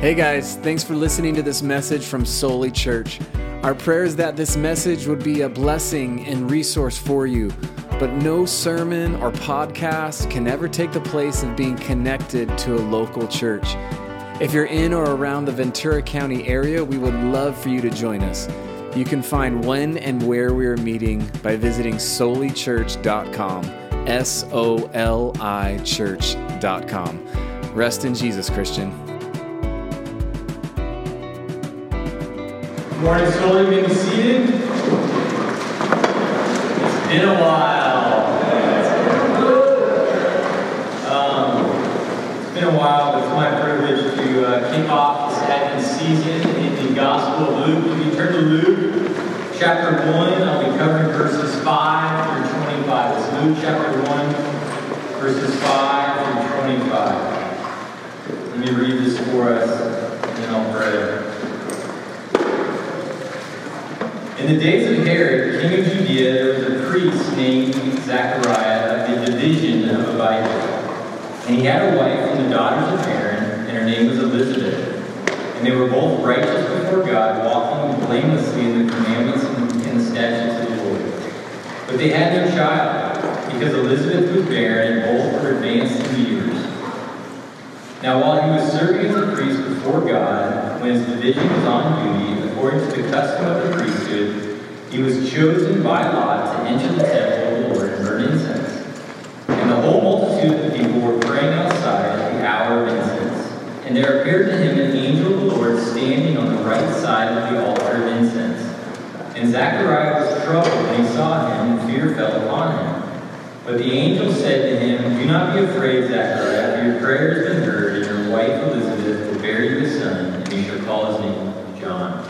Hey guys, thanks for listening to this message from Soli Church. Our prayer is that this message would be a blessing and resource for you, but no sermon or podcast can ever take the place of being connected to a local church. If you're in or around the Ventura County area, we would love for you to join us. You can find when and where we are meeting by visiting solichurch.com. S O L I church.com. Rest in Jesus, Christian. Morning, may be seated. It's been a while. Um, it's been a while, but it's my privilege to uh, kick off this Advent season in the Gospel of Luke. If you turn to Luke chapter 1, I'll be covering verses 5 through 25. It's Luke chapter 1, verses 5 through 25. Let me read this for us, and then I'll pray. In the days of Herod, king of Judea, there was a priest named Zechariah of the division of Abijah. And he had a wife from the daughters of Aaron, and her name was Elizabeth. And they were both righteous before God, walking blamelessly in the commandments and the statutes of the Lord. But they had no child, because Elizabeth was barren, and both were advanced in years. Now while he was serving as a priest before God, when his division was on duty, according to the custom of the priesthood, he was chosen by lot to enter the temple of the Lord and burn incense. And the whole multitude of the people were praying outside at the hour of incense. And there appeared to him an angel of the Lord standing on the right side of the altar of incense. And Zechariah was troubled when he saw him, and fear fell upon him. But the angel said to him, Do not be afraid, Zechariah, for your prayer has been heard, and your wife Elizabeth will bear you a son, and you shall call his name John.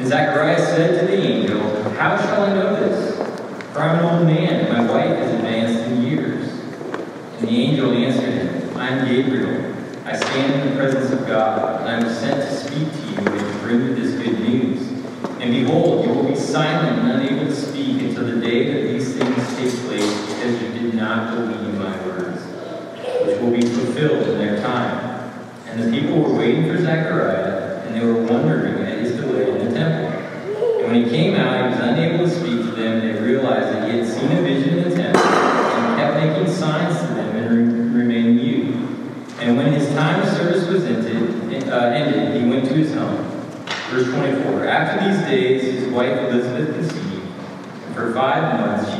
And Zacharias said to the angel, How shall I know this? For I'm an old man, and my wife is advanced in years. And the angel answered him, I am Gabriel. I stand in the presence of God, and I was sent to speak to you and to bring you this good news. And behold, you will be silent and unable to speak until the day that these things take place, because you did not believe my words, which will be fulfilled in their time. And the people were waiting for Zechariah, and they were wondering at his delay in the temple. And when he came out, he was unable to speak to them, and they realized that he had seen a vision in the temple, and kept making signs to them and re- remained mute. And when his time of service was ended, uh, ended, he went to his home. Verse 24 After these days, his wife Elizabeth conceived, and for five months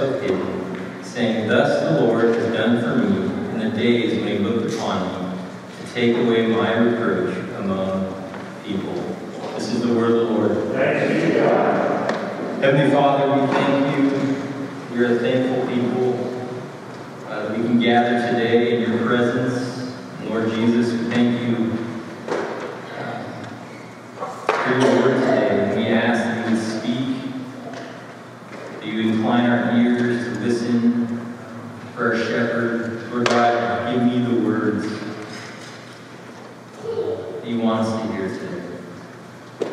she kept herself hidden, saying, Thus the Lord has done for me in the days when he looked upon me, to take away my reproach among people. This is the word of the Lord. Heavenly Father, we thank you. We are a thankful people. Uh, that we can gather today in your presence. Lord Jesus, we thank you for your word today. And we ask that you would speak, that you would incline our ears to listen for our shepherd. Lord God, give me the words that you want us to hear today.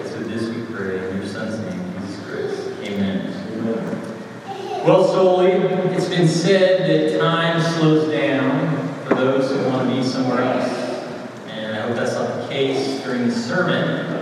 So this we pray in your son's name, Jesus Christ. Amen. Well, Soli, it's been said that time slows down for those who want to be somewhere else. And I hope that's not the case during the sermon.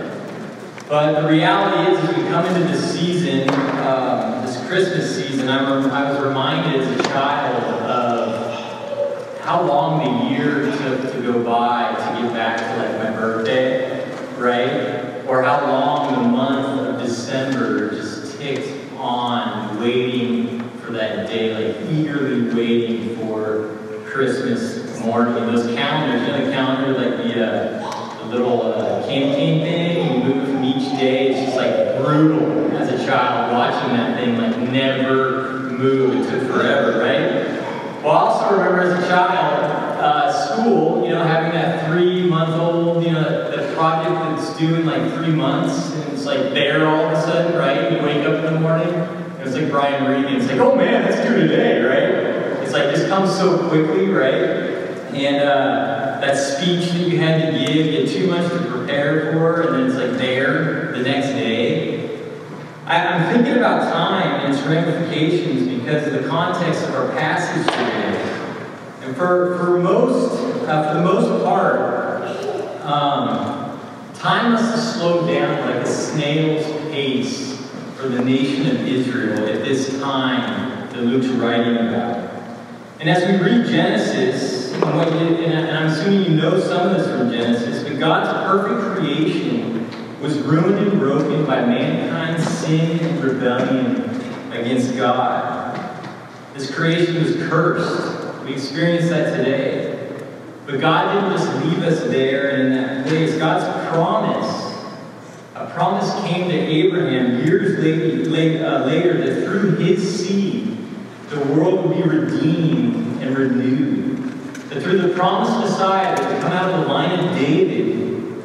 But the reality is, as we come into this season, um, this Christmas season, I'm, I was reminded as a child of how long the year took to go by to get back to like my birthday, right? Or how long the month of December just ticked on, waiting for that day, like eagerly waiting for Christmas morning. Those calendars, you know, the calendar, like the, uh, the little uh, cane thing, you move from each day. It's just like brutal as a child watching that thing like never move. It took forever, right? Well, I also remember as a child, uh, school, you know, having that three-month-old, you know, the project that's due in like three months, and it's like there all of a sudden, right? You wake up in the morning, and it's like Brian Regan. It's like, oh man, that's due today, right? It's like this comes so quickly, right? And uh, that speech that you had to give, you had too much to prepare for, and then it's like there the next day. I, I'm thinking about time and its ramifications because of the context of our passage today. And for, for most, uh, for the most part, um, time must have slowed down like a snail's pace for the nation of Israel at this time that Luke's writing about. And as we read Genesis, and, what you, and I'm assuming you know some of this from Genesis, but God's perfect creation was ruined and broken by mankind's sin and rebellion against God. This creation was cursed. We experience that today. But God didn't just leave us there and in that place. God's promise, a promise came to Abraham years uh, later that through his seed, the world would be redeemed and renewed. That through the promised Messiah that would come out of the line of David,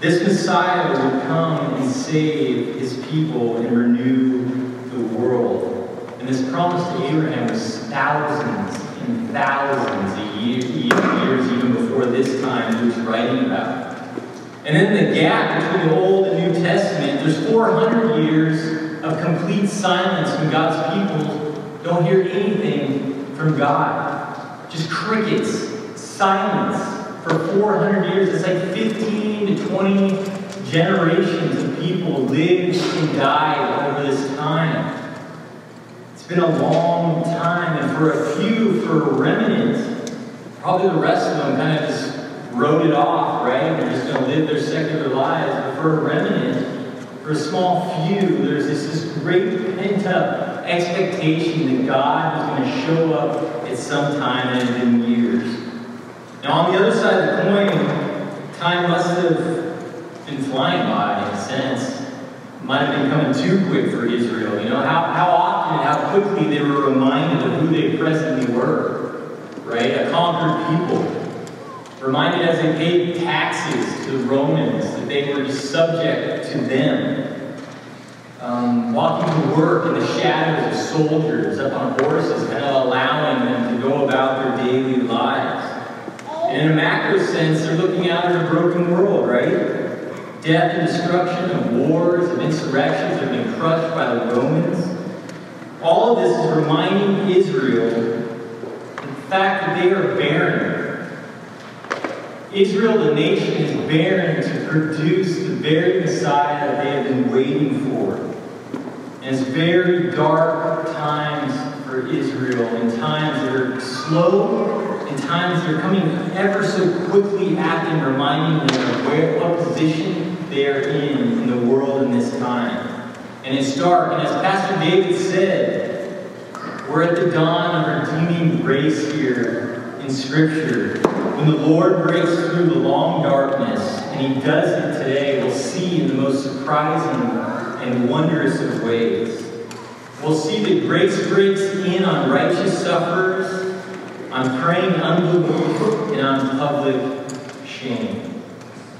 this Messiah would come and save his people and renew the world. And this promise to Abraham was thousands and thousands of years, years even before this time he was writing about. And then the gap between the Old and New Testament, there's 400 years of complete silence when God's people don't hear anything from God. Just crickets, silence for 400 years. It's like 15 to 20 generations of people lived and died over this time. It's been a long time, and for a few, for a remnant, probably the rest of them kind of just wrote it off, right? They're just going to live their secular lives. But for a remnant, for a small few, there's this, this great pent up expectation that God was going to show up at some time and been years. Now, on the other side of the coin, time must have been flying by in a sense. It might have been coming too quick for Israel. You know, how, how often and how quickly they were reminded of who they presently were, right? A conquered people. Reminded as they paid taxes to the Romans that they were subject to them um, walking to work in the shadows of soldiers up on horses, kind of allowing them to go about their daily lives. And in a macro sense, they're looking out at a broken world, right? Death and destruction of wars, and insurrections have been crushed by the Romans. All of this is reminding Israel the fact that they are barren. Israel, the nation, is barren to produce the very Messiah that they have been waiting for. It's very dark times for Israel, and times that are slow, and times that are coming ever so quickly at them, reminding them of where, what position they are in in the world in this time. And it's dark, and as Pastor David said, we're at the dawn of redeeming grace here in Scripture. When the Lord breaks through the long darkness, and He does it today, we'll see in the most surprising and wondrous of ways. We'll see that grace breaks in on righteous sufferers, on praying unbelief, and on public shame.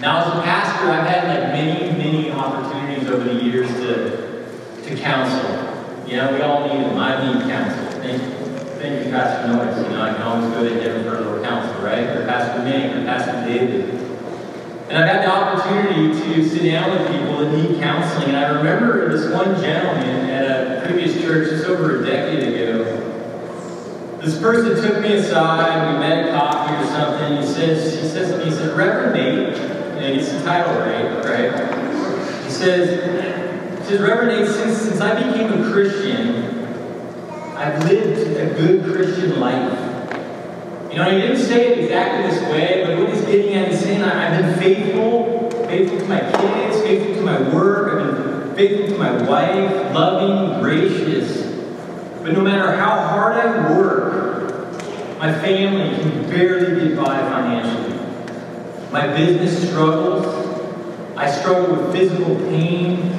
Now, as a pastor, I've had like many, many opportunities over the years to, to counsel. You know, we all need them. I need counsel. Thank you. Thank you, Pastor Noyes. You know, I can always go to him for a little counsel, right? Or Pastor Ming, or Pastor David. And I've had the opportunity to sit down with people that need counseling. And I remember this one gentleman at a previous church just over a decade ago. This person took me aside, we met at coffee or something. He says, he says to me, he said, Reverend Nate, and he's the title right, right? He says, he says, Reverend Nate, since, since I became a Christian, I've lived a good Christian life. You know, he didn't say it exactly this way, but what he's getting at is saying, I've been faithful, faithful to my kids, faithful to my work, I've been faithful to my wife, loving, gracious. But no matter how hard I work, my family can barely get by financially. My business struggles. I struggle with physical pain.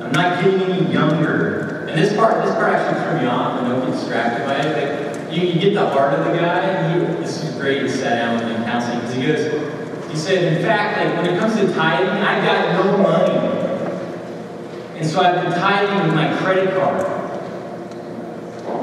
I'm not getting any younger. And this part, this part actually threw me off, and don't distracted by it. You, you get the heart of the guy. He, this is great. He sat down with in counseling because he goes, he said, in fact, like when it comes to tithing, I got no money. And so I've been tithing with my credit card.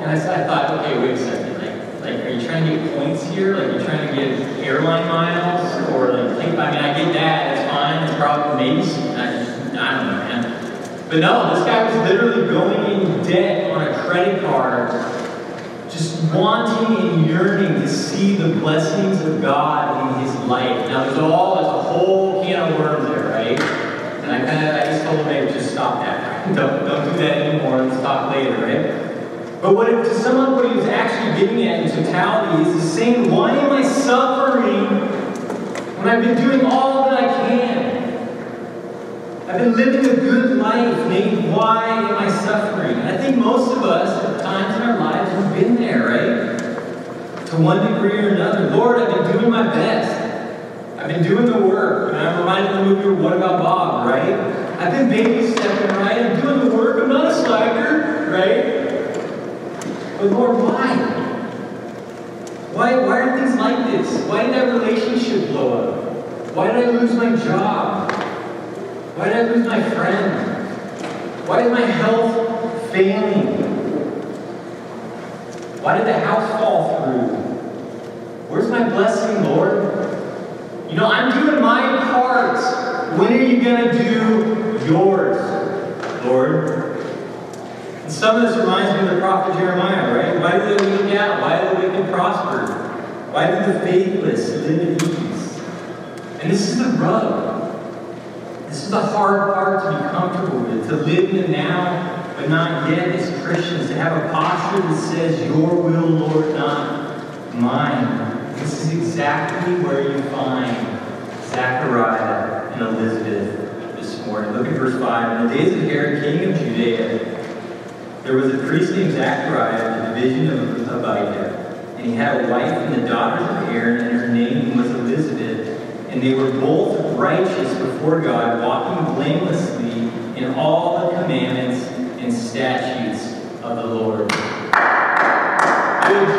And I, I thought, okay, wait a second. Like, like, are you trying to get points here? Like, you're trying to get airline miles? Or, like, I mean, I get that. It's fine. It's probably maybe, I, I don't know, man. But no, this guy was literally going in debt on a credit card, just wanting and yearning to see the blessings of God in his life. Now, there's all, there's a whole can of worms there, right? And I kind of, I just told him, hey, just stop that. Don't, don't do that anymore. Let's talk later, right? But what it, to sum up what he was actually getting at in totality is saying, why am I suffering when I've been doing all that I can? I've been living a good life. Maybe why am I suffering? I think most of us, at times in our lives, have been there, right? To one degree or another. Lord, I've been doing my best. I've been doing the work. And I'm reminded of the movie What About Bob, right? I've been baby stepping, right? I'm doing the work. I'm not a slacker, right? But Lord, why? Why, why are things like this? Why did that relationship blow up? Why did I lose my job? Why did I lose my friend? Why is my health failing? Why did the house fall through? Where's my blessing, Lord? You know, I'm doing my part. When are you going to do yours, Lord? And some of this reminds me of the prophet Jeremiah, right? Why do the wicked out? Why do the wicked prosper? Why do the faithless live in ease? And this is the rub. This is the hard part to be comfortable with, to live in the now, but not yet as Christians, to have a posture that says, Your will, Lord, not mine. This is exactly where you find Zechariah and Elizabeth this morning. Look at verse 5. In the days of Herod, king of Judea, there was a priest named Zechariah, in the division of Abijah. And he had a wife and the daughters of Aaron, and her name was Elizabeth. And they were both righteous before God, walking blamelessly in all the commandments and statutes of the Lord. Good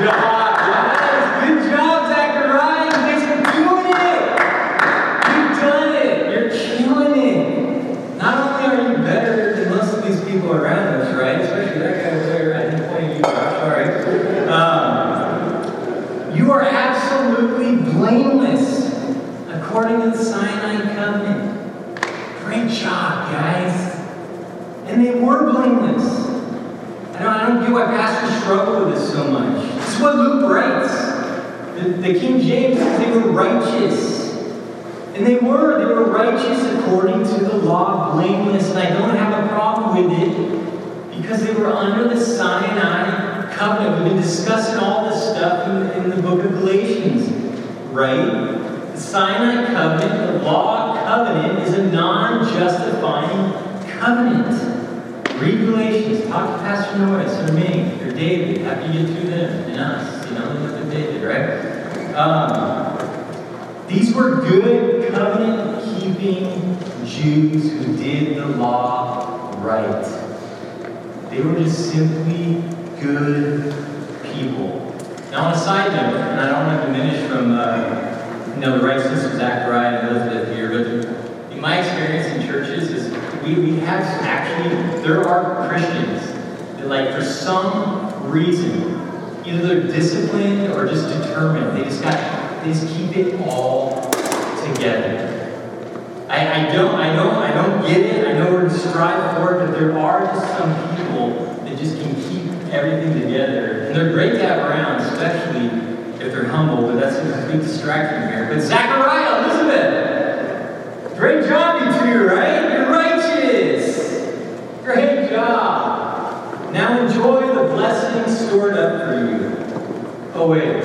job, guys. Good job, Zechariah. You guys are doing it. You've done it. You're killing it. Not only are you better than most of these people around us, right? Especially that guy over there. I didn't point at you, Josh. All right. Um, you are absolutely blameless the Sinai covenant. Great job, guys. And they were blameless. I don't, I don't get why pastors struggle with this so much. This is what Luke writes. The, the King James says they were righteous. And they were. They were righteous according to the law, blameless. And I don't have a problem with it because they were under the Sinai covenant. We've been discussing all this stuff in, in the book of Galatians, right? Sinai covenant, the law covenant, is a non justifying covenant. Read Galatians, talk to Pastor Norris or me or David after you get to them and us. You know, look at David, right? Um, these were good covenant keeping Jews who did the law right. They were just simply good people. Now, on a side note, and I don't want to diminish from uh, you know the righteousness of Zechariah and Elizabeth here, but in my experience in churches is we, we have actually there are Christians that like for some reason either they're disciplined or just determined. They just got they just keep it all together. I, I don't I don't I don't get it. I know we're to strive for it, but there are just some people that just can keep everything together. And they're great to have around, especially humble, but that's a complete distraction here. But Zachariah, Elizabeth, great job, you two, right? You're righteous. Great job. Now enjoy the blessings stored up for you. Oh, wait.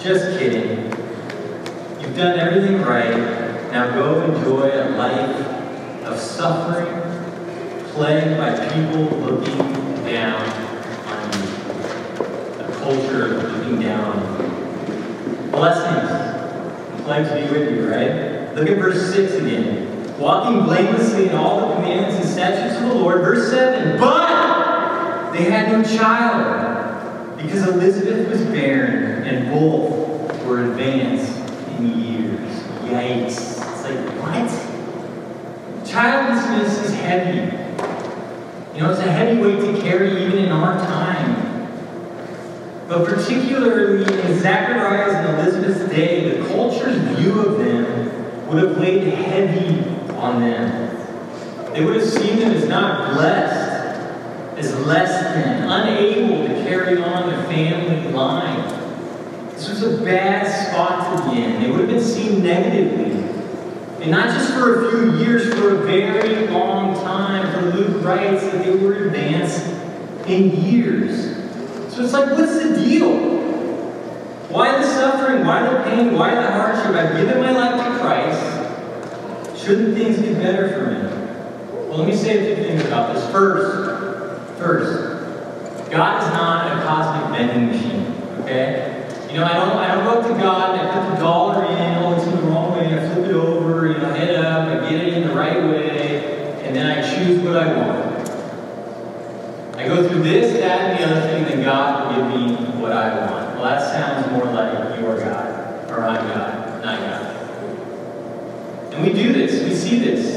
Just kidding. You've done everything right. Now go enjoy a life of suffering, plagued by people looking down on you. A culture looking down on you. Blessings. Plagues be with you, right? Look at verse 6 again. Walking blamelessly in all the commandments and statutes of the Lord. Verse 7. But they had no child because Elizabeth was barren and both were advanced in years. Yikes. It's like, what? Childlessness is heavy. You know, it's a heavy weight to carry even in our time. But particularly in Zachariah's and Elizabeth's day, the culture's view of them would have weighed heavy on them. They would have seen them as not blessed, as less than, unable to carry on the family line. This was a bad spot to be in. They would have been seen negatively. And not just for a few years, for a very long time. For Luke writes that they were advanced in years. So it's like, what's the deal? Why the suffering? Why the pain? Why the hardship? I've given my life to Christ. Shouldn't things get better for me? Well, let me say a few things about this. First, first, God is not a cosmic vending machine. Okay? You know, I don't I don't go up to God and I put the dollar in, oh it's in the wrong way, I flip it over, you know, head up, I get it in the right way, and then I choose what I want. I go through this, that, and the other thing, then God will give me what I want. Well, that sounds more like your God, or I'm God. And we do this, we see this.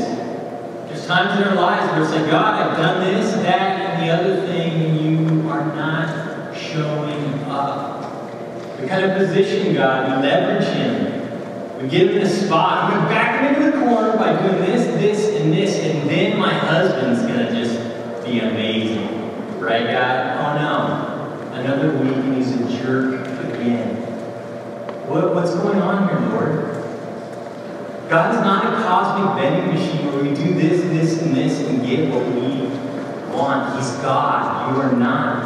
There's times in our lives where it's like, God, I've done this, that, and the other thing, and you are not showing up. We kind of position God, we leverage Him. We give Him a spot, we back Him into the corner by doing this, this, and this, and then my husband's going to just be amazing. Right, God? Oh no. Another week and he's a jerk again. What, what's going on here, Lord? God is not a cosmic vending machine where we do this, this, and this and get what we want. He's God. You are not.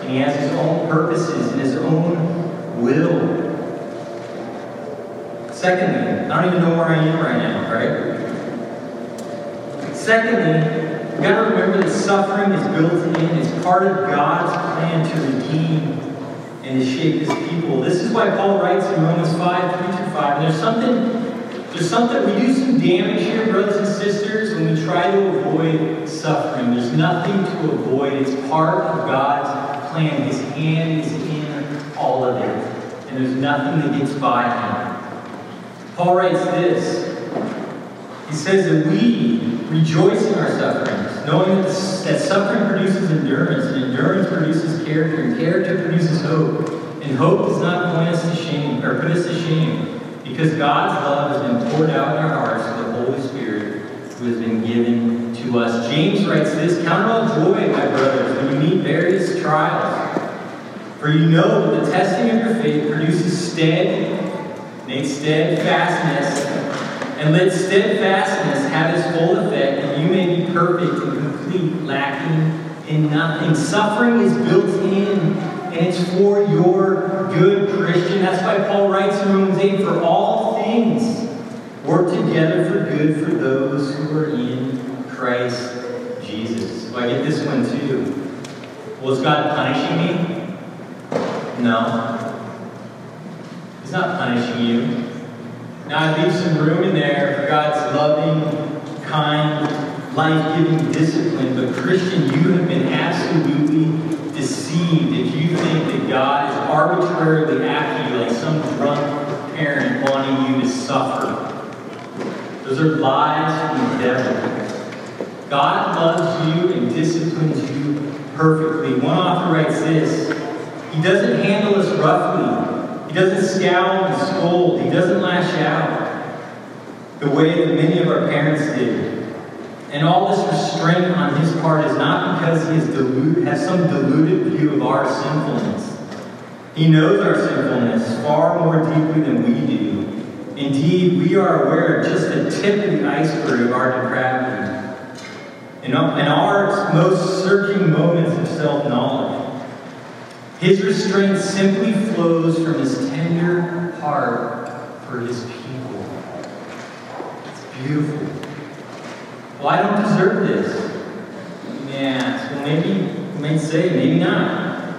And He has His own purposes and His own will. Secondly, I don't even know where I am right now, right? Secondly, We've got to remember that suffering is built in, is part of God's plan to redeem and to shape his people. This is why Paul writes in Romans 5, 3 through 5. And there's something, there's something, we do some damage here, brothers and sisters, when we try to avoid suffering. There's nothing to avoid. It's part of God's plan. His hand is in all of it. And there's nothing that gets by him. Paul writes this. He says that we rejoice in our sufferings, knowing that, that suffering produces endurance, and endurance produces character, and character produces hope. And hope does not point us to shame, or put us to shame, because God's love has been poured out in our hearts through the Holy Spirit who has been given to us. James writes this Count all joy, my brothers, when you meet various trials. For you know that the testing of your faith produces stead, steadfastness, and let steadfastness have its full effect, and you may be perfect and complete, lacking in nothing. Suffering is built in, and it's for your good, Christian. That's why Paul writes in Romans 8 for all things work together for good for those who are in Christ Jesus. So I get this one too. Well, God punishing me? No. He's not punishing you. Now I leave some room in there for God's loving, kind, life-giving discipline. But Christian, you have been absolutely deceived if you think that God is arbitrarily you like some drunk parent wanting you to suffer. Those are lies from the devil. God loves you and disciplines you perfectly. One author writes this He doesn't handle us roughly. He doesn't scowl and scold. He doesn't lash out the way that many of our parents did. And all this restraint on his part is not because he is has some deluded view of our sinfulness. He knows our sinfulness far more deeply than we do. Indeed, we are aware of just the tip of the iceberg of our depravity. In our most searching moments of self knowledge, his restraint simply flows from his tender heart for his people. It's beautiful. Well, I don't deserve this. Yeah, well, maybe you may say, maybe not.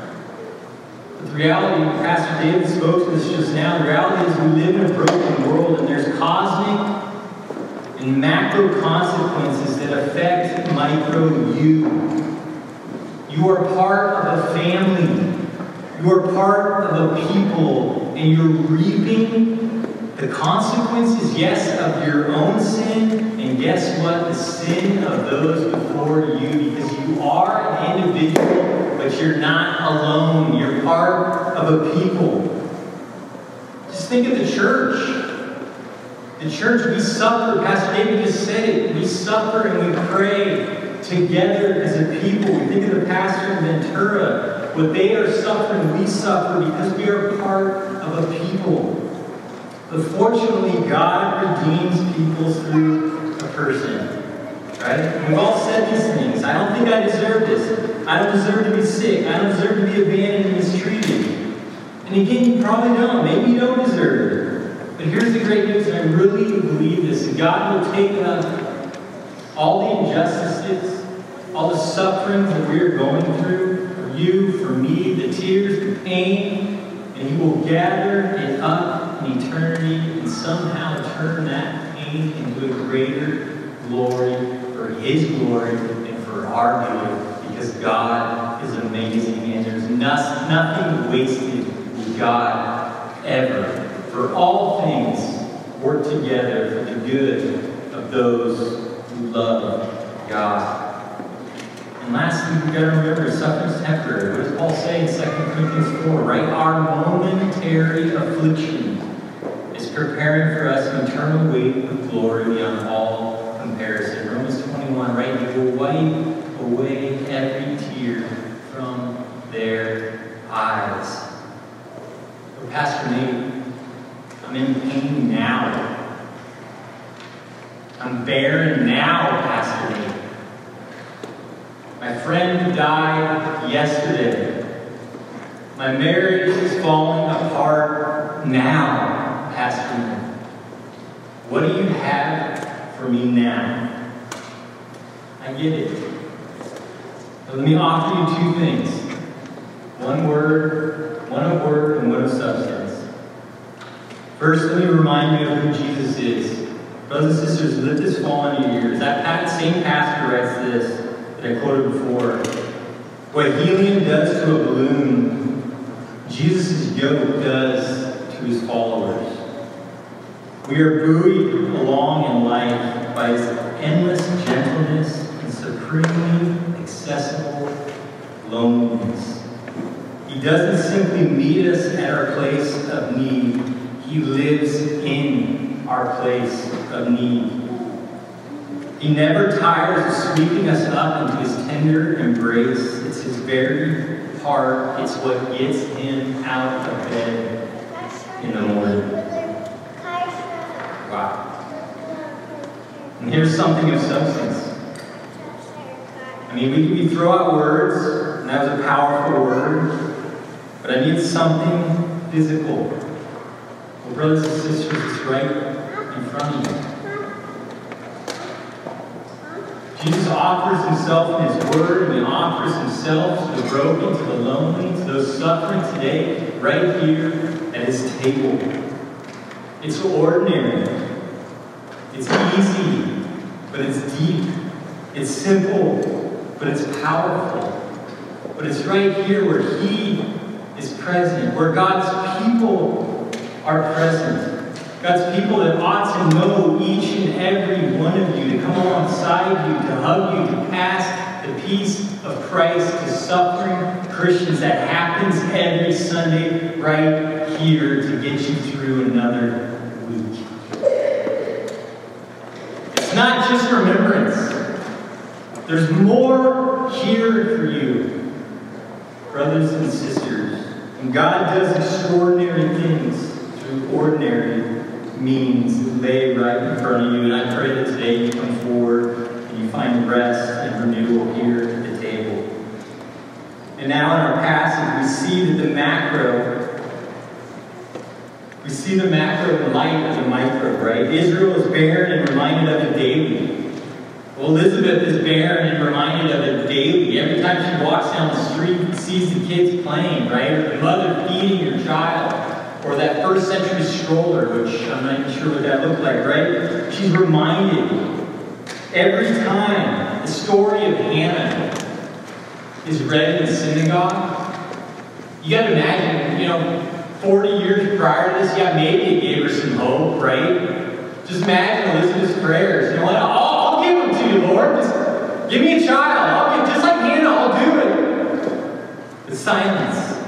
But the reality, Pastor David spoke to this just now, the reality is we live in a broken world and there's cosmic and macro consequences that affect micro you. You are part of a family You are part of a people, and you're reaping the consequences, yes, of your own sin, and guess what? The sin of those before you, because you are an individual, but you're not alone. You're part of a people. Just think of the church. The church, we suffer. Pastor David just said it. We suffer and we pray together as a people. We think of the pastor in Ventura. What they are suffering, we suffer because we are part of a people. But fortunately, God redeems people through person. Right? We've all said these things. I don't think I deserve this. I don't deserve to be sick. I don't deserve to be abandoned and mistreated. And again, you probably don't. Maybe you don't deserve it. But here's the great news, and I really believe this. God will take up all the injustices, all the sufferings that we are going through, for you, for me, the tears, the pain, and He will gather it up in eternity and somehow turn that pain into a greater glory for His glory and for our good, because God is amazing and there's nothing wasted with God ever. For all things work together for the good of those who love God. And lastly, we've got to remember suffering's temporary. What does Paul say in 2 Corinthians 4? Right? Our momentary affliction preparing for us an eternal weight of glory beyond all comparison. Romans 21, right? He will wipe away every tear from their eyes. Pastor Nate, I'm in pain now. I'm barren now, Pastor Nate. My friend died yesterday. My marriage is falling apart now, Pastor Nate. What do you have for me now? I get it. But let me offer you two things. One word, one of word, and one of substance. First, let me remind you of who Jesus is. Brothers and sisters, let this fall on your ears. That same pastor writes this that I quoted before. What helium does to a balloon, Jesus' yoke does to his followers. We are buoyed along in life by his endless gentleness and supremely accessible loneliness. He doesn't simply meet us at our place of need, he lives in our place of need. He never tires of sweeping us up into his tender embrace. It's his very heart. It's what gets him out of bed in the morning. Wow. And here's something of substance. I mean, we, we throw out words, and that was a powerful word, but I need something physical. Well, brothers and sisters, it's right in front of you. Jesus offers himself in his word, and he offers himself to the broken, to the lonely, to those suffering today, right here at his table. It's ordinary. It's easy, but it's deep. It's simple, but it's powerful. But it's right here where he is present, where God's people are present. God's people that ought to know each and every one of you, to come alongside you, to hug you, to pass the peace of Christ to suffering Christians that happens every Sunday right here to get you through another It's not just remembrance. There's more here for you, brothers and sisters. And God does extraordinary things through ordinary means lay right in front of you. And I pray that today you come forward and you find rest and renewal here at the table. And now in our passage, we see that the macro, see the macro in light of the micro, right? Israel is barren and reminded of it daily. Well, Elizabeth is barren and reminded of it daily. Every time she walks down the street, and sees the kids playing, right? Or the mother feeding her child or that first century stroller, which I'm not even sure what that looked like, right? She's reminded every time the story of Hannah is read in the synagogue, You got to imagine, you know, 40 years prior to this, yeah, maybe it gave her some hope, right? Just imagine Elizabeth's prayers. You know what? I'll, I'll give them to you, Lord. Just give me a child. I'll give, just like Hannah, I'll do it. But silence.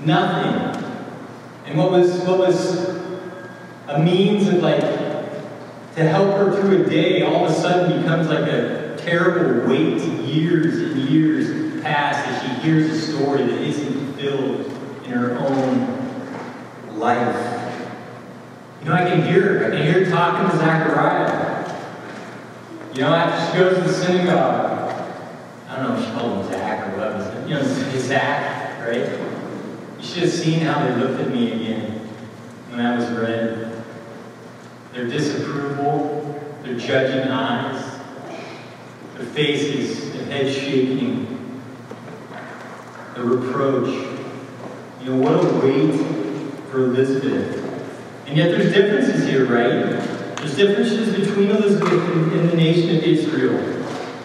Nothing. And what was what was a means of like to help her through a day all of a sudden becomes like a terrible weight. Years and years pass as she hears a story that isn't fulfilled in her own life. You know, I can hear. I can hear talking to Zachariah. You know, after she goes to the synagogue, I don't know if she called him Zach or what was it. You know, Zach, right? You should have seen how they looked at me again when I was read. Their disapproval, their judging eyes, their faces, their heads shaking, the reproach. You know, what a weight for Elizabeth. And yet there's differences here, right? There's differences between Elizabeth and, and the nation of Israel.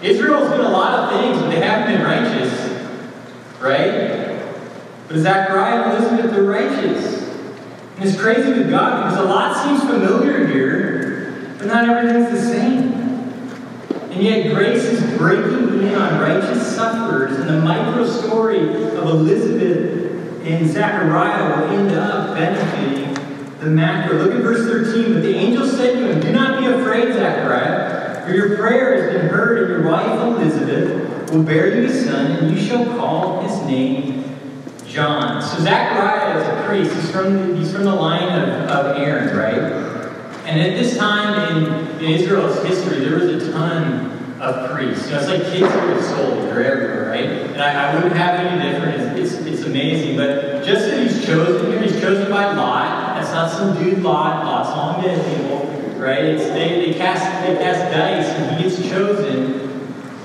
Israel's been a lot of things, but they haven't been righteous, right? But Zachariah and Elizabeth, they're righteous. And it's crazy with God because a lot seems familiar here, but not everything's the same. And yet grace is breaking in on righteous sufferers, and the micro story of Elizabeth and Zachariah will end up benefiting the macro. Look at verse 13. But the angel said to him, Do not be afraid, Zachariah, for your prayer has been heard, and your wife Elizabeth will bear you a son, and you shall call his name John. So Zachariah is a priest. He's from the, he's from the line of, of Aaron, right? And at this time in, in Israel's history, there was a ton of priests. You know, it's like kids who are sold. They're everywhere, right? And I, I wouldn't have any different. It's amazing. But just that he's chosen here, he's chosen by Lot. That's not some dude Lot. Lot's on dead people, right? It's, they, they, cast, they cast dice, and he gets chosen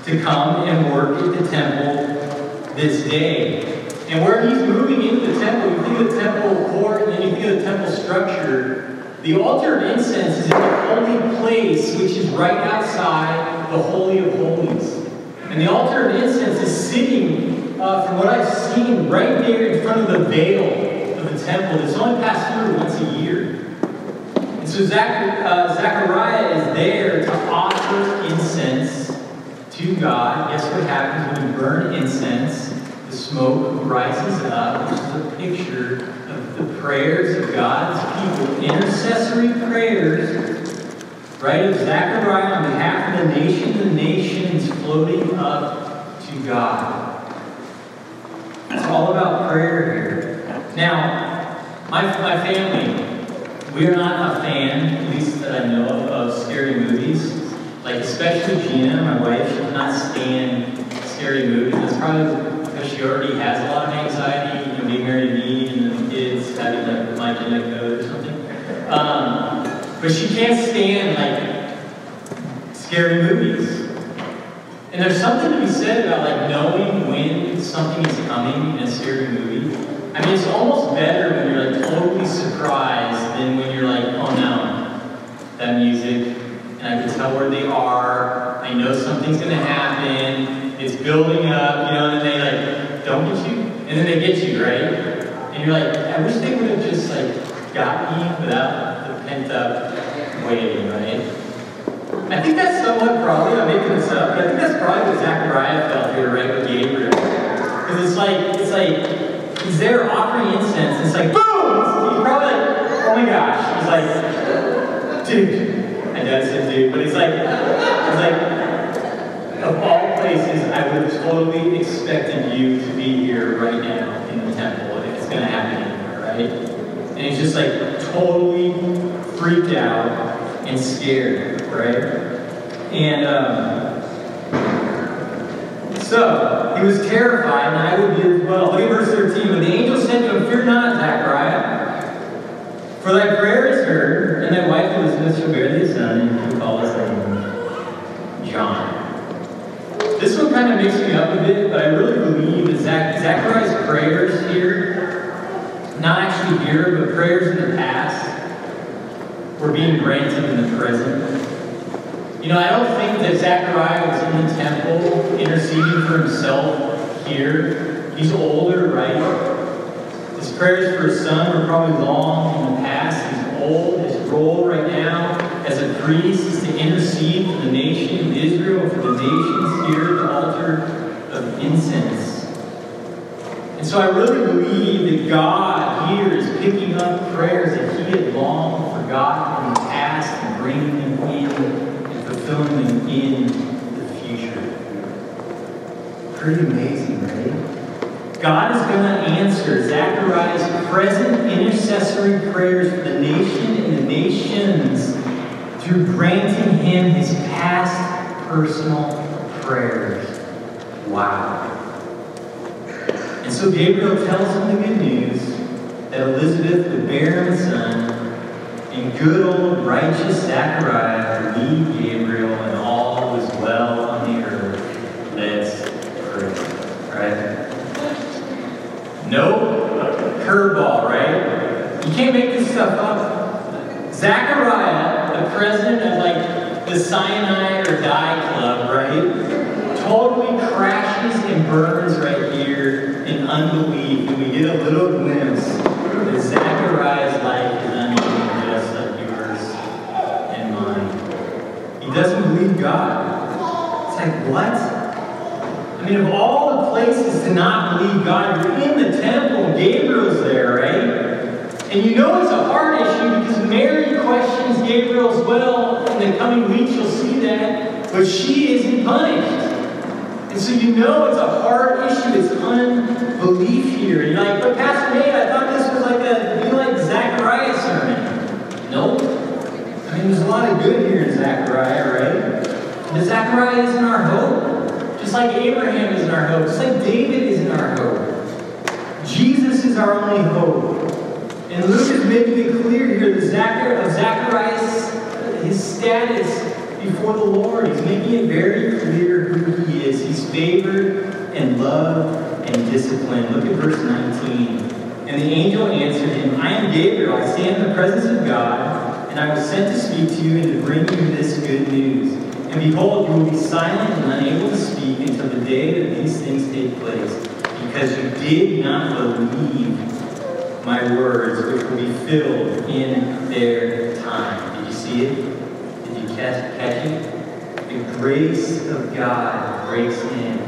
to come and work at the temple this day. And where he's moving into the temple, you think of the temple court, and then you think of the temple structure. The altar of incense is in the holy place, which is right outside the Holy of Holies. And the altar of incense is sitting, uh, from what I've seen, right there in front of the veil of the temple. It's only passed through once a year. And so Zach, uh, Zechariah is there to offer incense to God. Guess what happens when you burn incense? The smoke rises up, which is a picture of the prayers of God's people, intercessory prayers, right, of Zechariah on behalf of the nation, the nations floating up to God. It's all about prayer here. Now, my, my family, we are not a fan, at least that I know of, of scary movies. Like, especially Gina, my wife, she cannot stand scary movies. That's probably because she already has a lot of anxiety, you know, being married to me and the kids having like my genetic code or something. Um, but she can't stand like scary movies. And there's something to be said about like knowing when something is coming in a scary movie. I mean, it's almost better when you're like totally surprised than when you're like, oh no, that music, and I can tell where they are. I know something's gonna happen. It's building up, you know, and they like don't get you, and then they get you, right? And you're like, I wish they would have just like got me without the pent up waiting, right? I think that's somewhat probably, I'm making this up, but I think that's probably what Zachariah felt here, right, with Gabriel. It's like, it's like, he's there offering incense, and it's like, boom! He's probably like, oh my gosh. He's like, dude. My dad said dude, but he's like, he's like, of all places, I would have totally expected you to be here right now in the temple if it's going to happen anywhere, right? And he's just like totally freaked out and scared, right? And um, so he was terrified, and I would be as well. Look at verse 13. But the angel said to him, Fear not, Zachariah, for thy prayer is heard, and thy wife Elizabeth shall bear thee a son, and you call his name John. This one kind of makes me up a bit, but I really believe that Zach, Zachariah's prayers here, not actually here, but prayers in the past, were being granted in the present. You know, I don't think that Zechariah was in the temple interceding for himself here. He's older, right? His prayers for his son were probably long in the past. He's old. His role right now as a priest is to intercede for the nation of Israel, for the nations here at the altar of incense. And so I really believe that God here is picking up prayers that he had long forgotten in the past and bringing and in the future. Pretty amazing, right? God is going to answer Zechariah's present intercessory prayers for the nation and the nations through granting him his past personal prayers. Wow. And so Gabriel tells him the good news that Elizabeth would bear him a son, and good old righteous Zechariah would lead Gabriel, and all was well on the earth. Let's pray. Right? Nope. Curveball, right? You can't make this stuff up. Zechariah, the president of like the Cyanide or Die Club, right? Totally crashes and burns right here in unbelief. And we get a little glimpse that Zechariah's life is unbelief just like yours and mine. He doesn't believe God. It's like, what? I mean, of all the places to not believe God, you're in the temple, Gabriel's there, right? And you know it's a hard issue because Mary questions Gabriel as well. In the coming weeks, you'll see that. But she isn't punished. And so you know it's a hard issue. It's unbelief here. And you're like, but Pastor Nate, I thought this was like a be like Zechariah sermon. Nope. There's a lot of good here in Zechariah, right? But Zechariah isn't our hope. Just like Abraham isn't our hope, just like David isn't our hope. Jesus is our only hope. And Luke is making it clear here that Zacharias, his status before the Lord. He's making it very clear who he is. He's favored and loved and disciplined. Look at verse 19. And the angel answered him, I am Gabriel. I stand in the presence of God, and I was sent to speak to you and to bring you this good news. And behold, you will be silent and unable to speak until the day that these things take place, because you did not believe my words, which will be filled in their time. Did you see it? Did you catch, catch it? The grace of God breaks in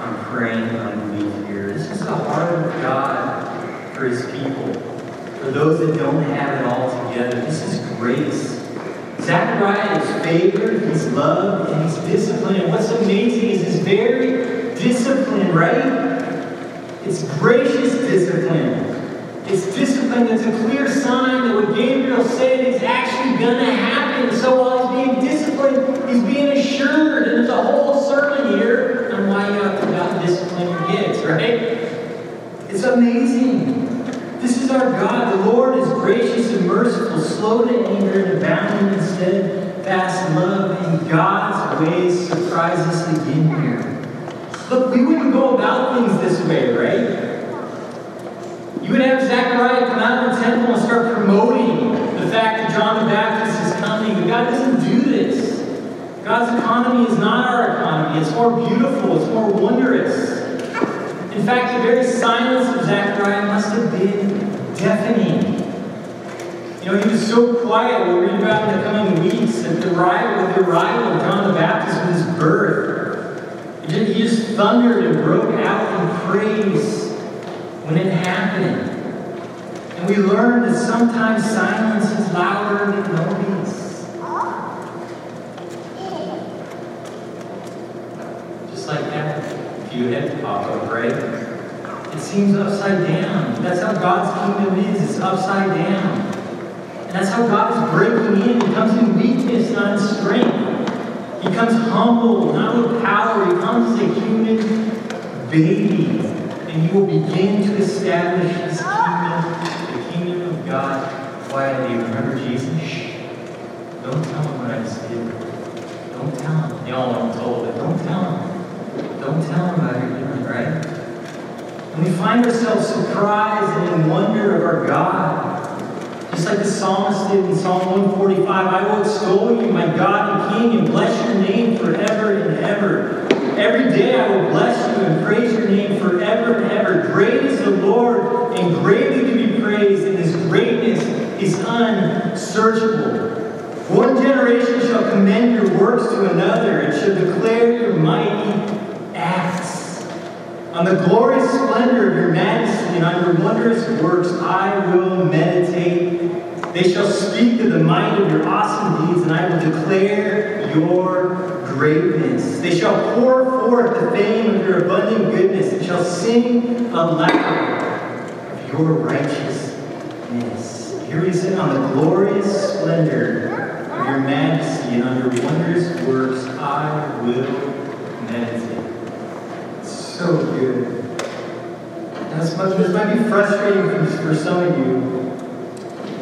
on praying unbelief here. This is the heart of God for his people. For those that don't have it all together, this is grace. Zechariah is favored, he's loved, and he's disciplined. And what's amazing is he's very discipline, right? It's gracious discipline. It's discipline that's a clear sign that what Gabriel said is actually going to happen. So while he's being disciplined, he's being assured. And there's a whole sermon here on why you have to discipline your kids, right? It's amazing. This is our God. The Lord is gracious and merciful, slow to anger, and abounding in steadfast love. And God's ways surprise us again here. Look, we wouldn't go about things this way, right? You would have Zechariah come out of the temple and start promoting the fact that John the Baptist is coming. But God doesn't do this. God's economy is not our economy. It's more beautiful, it's more wondrous. In fact, the very silence of Zechariah must have been deafening. You know, he was so quiet, we'll read about in the coming weeks, that the with the arrival of John the Baptist with his birth, he just, thundered and broke out in praise when it happened. And we learned that sometimes silence is louder than noise. Just like that. You had right? It seems upside down. That's how God's kingdom is. It's upside down. And that's how God is breaking in. He comes in weakness, not in strength. He comes humble, not with power. He comes as a human baby. And he will begin to establish his kingdom, the kingdom of God, quietly. Remember Jesus? Shh. Don't tell him what I did. Don't tell him. Y'all aren't told it. Don't tell him. Don't tell him about your doing, right? And we find ourselves surprised and in wonder of our God. Just like the psalmist did in Psalm 145, I will extol you, my God and King, and bless your name forever and ever. Every day I will bless you and praise your name forever and ever. Great is the Lord and greatly to be praised, and his greatness is unsearchable. One generation shall commend your works to another and shall declare your mighty acts. On the glorious splendor of your majesty and on your wondrous works I will meditate. They shall speak of the might of your awesome deeds, and I will declare your greatness. They shall pour forth the fame of your abundant goodness, and shall sing aloud of your righteousness. Here we sit on the glorious splendor of your majesty, and on your wondrous works I will meditate. So good. This might, this might be frustrating for, for some of you.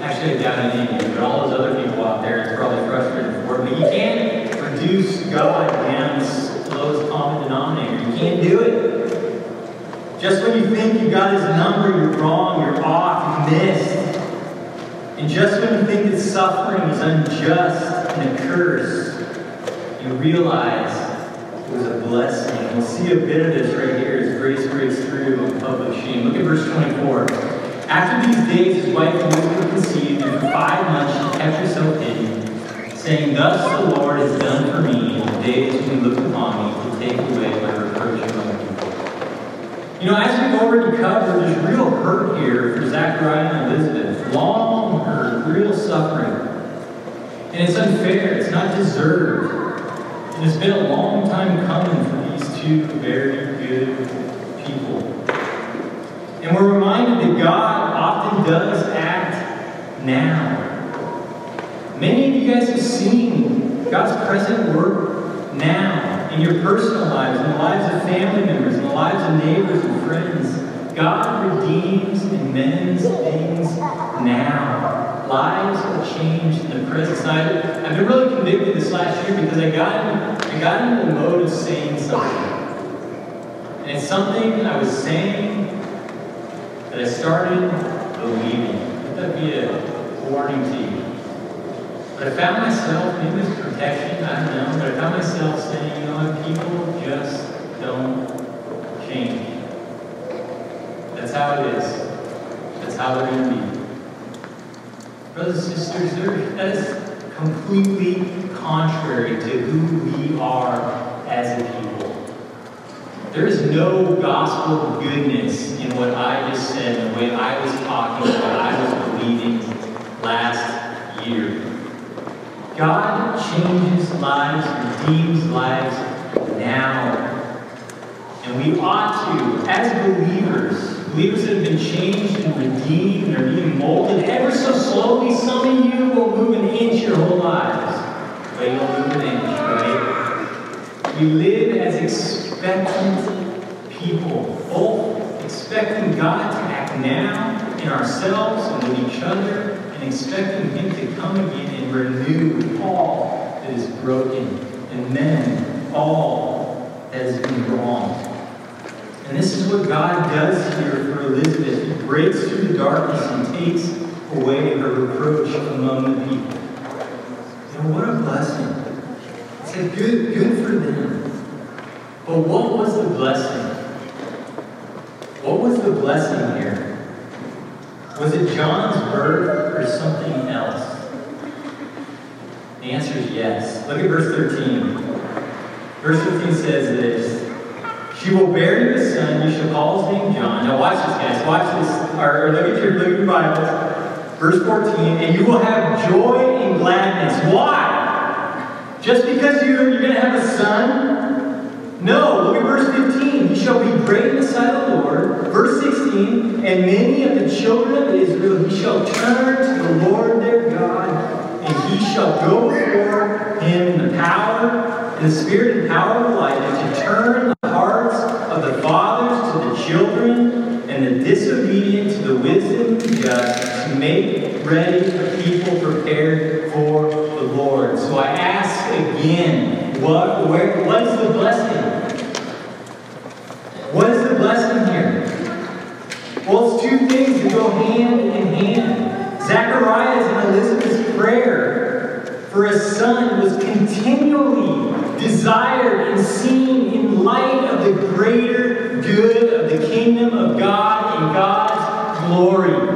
Actually, I doubt any of you, but all those other people out there, it's probably frustrating for. But you can't reduce God down to lowest common denominator. You can't do it. Just when you think you got his number, you're wrong, you're off, you missed. And just when you think that suffering is unjust and a curse, you realize was a blessing. We'll see a bit of this right here as grace breaks through in public shame. Look at verse 24. After these days, his wife Elizabeth conceived, and for five months she kept herself hidden, saying, Thus the Lord has done for me in the days when he looked upon me to take away my reproach from the people. You know, as we've already covered, there's real hurt here for Zachariah and Elizabeth. Long hurt, real suffering. And it's unfair, it's not deserved. And it's been a long time coming for these two very good people. And we're reminded that God often does act now. Many of you guys have seen God's present work now in your personal lives, in the lives of family members, in the lives of neighbors and friends. God redeems and mends things now. Lives have changed in the present. I, I've been really convicted this last year because I got, in, I got into the mode of saying something. And it's something I was saying that I started believing. Let that be a warning to you. But I found myself, maybe it's protection, I don't know, but I found myself saying, you know what, people just don't change. That's how it is. That's how they're going to be. Brothers and sisters, there, that is completely contrary to who we are as a people. There is no gospel goodness in what I just said, the way I was talking, what I was believing last year. God changes lives, redeems lives now. And we ought to, as believers, believers that have been changed and redeemed and are being molded ever so slowly, some of you will move an inch your whole lives. But you'll move an inch, right? We live as expectant people, both expecting God to act now in ourselves and with each other, and expecting Him to come again and renew all that is broken and mend all has been wrong. And this is what God does here for Elizabeth. He breaks through the darkness and takes away her reproach among the people. And what a blessing. It's a good, good for them. But what was the blessing? What was the blessing here? Was it John's birth or something else? The answer is yes. Look at verse 13. Verse 15 says this She will bear you a son, you shall call his name John. Now watch this, guys. Watch this. Or, or look at your look at your Bibles. Verse 14, and you will have joy and gladness. Why? Just because you, you're going to have a son? No, look at verse 15. He shall be great in the sight of the Lord. Verse 16, and many of the children of Israel he shall turn to the Lord their God, and he shall go before him in the power, in the spirit and power of Elijah, to turn the hearts of the fathers to the children, and the disobedient to the wisdom of the just, ready a people prepared for the Lord. So I ask again, what, where, what is the blessing? What is the blessing here? Well, it's two things that go hand in hand. Zachariah's and Elizabeth's prayer for a son was continually desired and seen in light of the greater good of the kingdom of God and God's glory.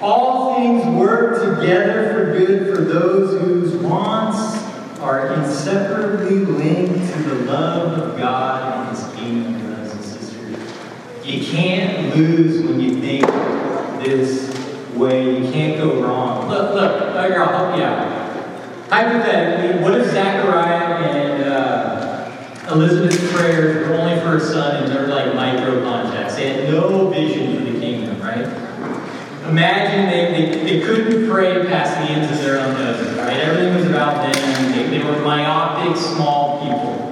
All things work together for good for those whose wants are inseparably linked to the love of God and His kingdom, brothers and sisters. You can't lose when you think this way. You can't go wrong. Look, look, here, I'll help you out. Hypothetically, what if Zachariah and uh, Elizabeth's prayers were only for a son and they're like micro contacts? They had no vision for the kingdom, right? Imagine they, they, they couldn't pray past the ends of their own noses, right? Everything was about them. They, they were myopic, small people.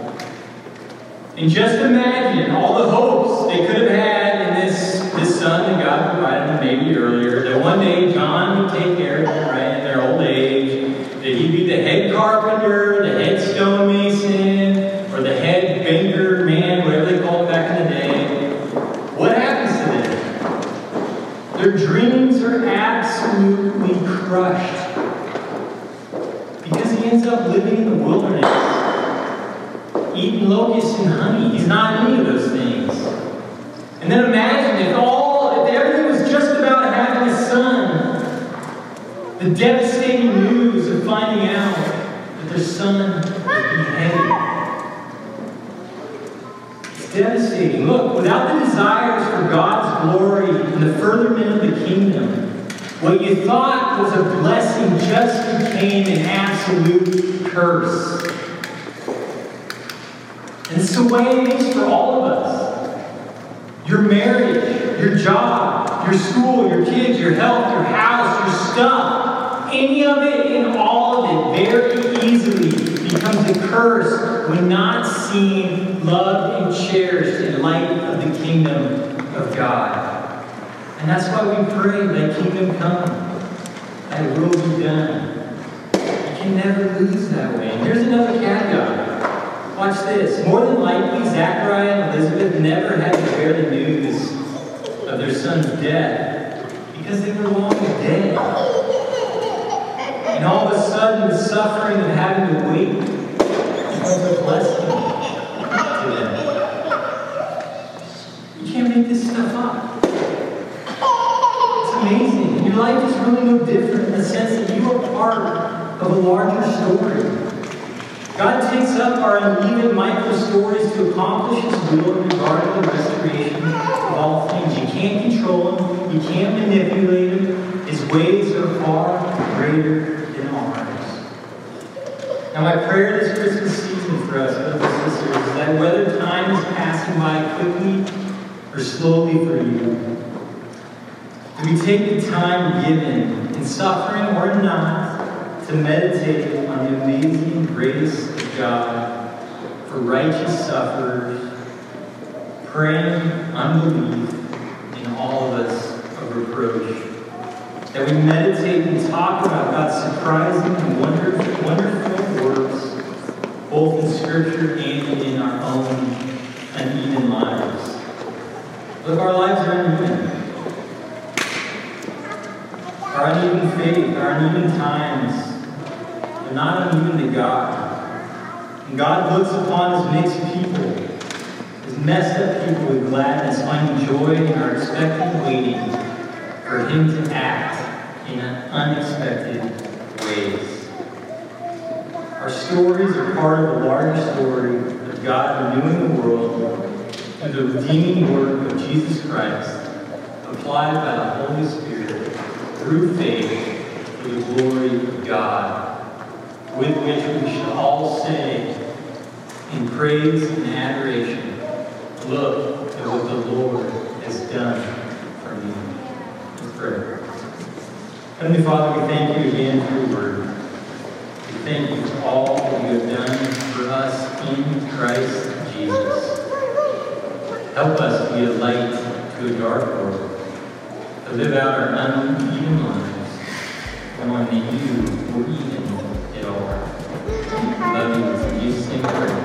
And just imagine all the hopes they could have had in this, this son that God provided them maybe earlier, that one day John would take care of them, right, in their old age, that he'd be the head carpenter, the head stonemason, or the head banker man, whatever they called it back in the day. What happens to them? Their dreams are absolutely crushed. Because he ends up living in the wilderness, eating locusts and honey. He's not any of those things. And then imagine if all, if everything was just about having a son, the devastating news of finding out that their son was beheaded. It's devastating. Look, without the desires for God's glory and the furtherment of the kingdom, what you thought was a blessing just became an absolute curse. And it's the way it is for all of us. Your marriage, your job, your school, your kids, your health, your house, your stuff, any of it and all of it very easily becomes a curse when not seen, loved, and cherished in light of the kingdom of God. And that's why we pray, thy kingdom come, thy will be done. You can never lose that way. And here's another caveat. Watch this. More than likely, Zachariah and Elizabeth never had to bear the news of their son's death because they were long dead. And all of a sudden, the suffering of having to wait becomes a blessing to them. You can't make this stuff up. Different in the sense that you are part of a larger story. God takes up our uneven micro stories to accomplish His will regarding the restoration of all things. You can't control Him, you can't manipulate Him. His ways are far greater than ours. Now, my prayer this Christmas season for us, brothers and sisters, is that whether time is passing by quickly or slowly for you, we take the time given in suffering or not to meditate on the amazing grace of God for righteous sufferers, praying unbelief in all of us of reproach. That we meditate and talk about God's surprising and wonderful, wonderful works, both in Scripture and in our own uneven lives. Look, our lives are uneven. Our uneven faith, our uneven times, they're not uneven to God. And God looks upon His mixed people, His messed up people with gladness, finding joy in our expectant waiting for Him to act in unexpected ways. Our stories are part of the larger story of God renewing the world through the redeeming work of Jesus Christ, applied by the Holy Spirit through faith for the glory of God with which we should all say in praise and adoration, Look at what the Lord has done for me. Let's pray. Heavenly Father, we thank you again for your word. We thank you for all that you have done for us in Christ Jesus. Help us be a light to a dark world, to live out our unhuman lives knowing that you were even in all. Love you in Jesus' name.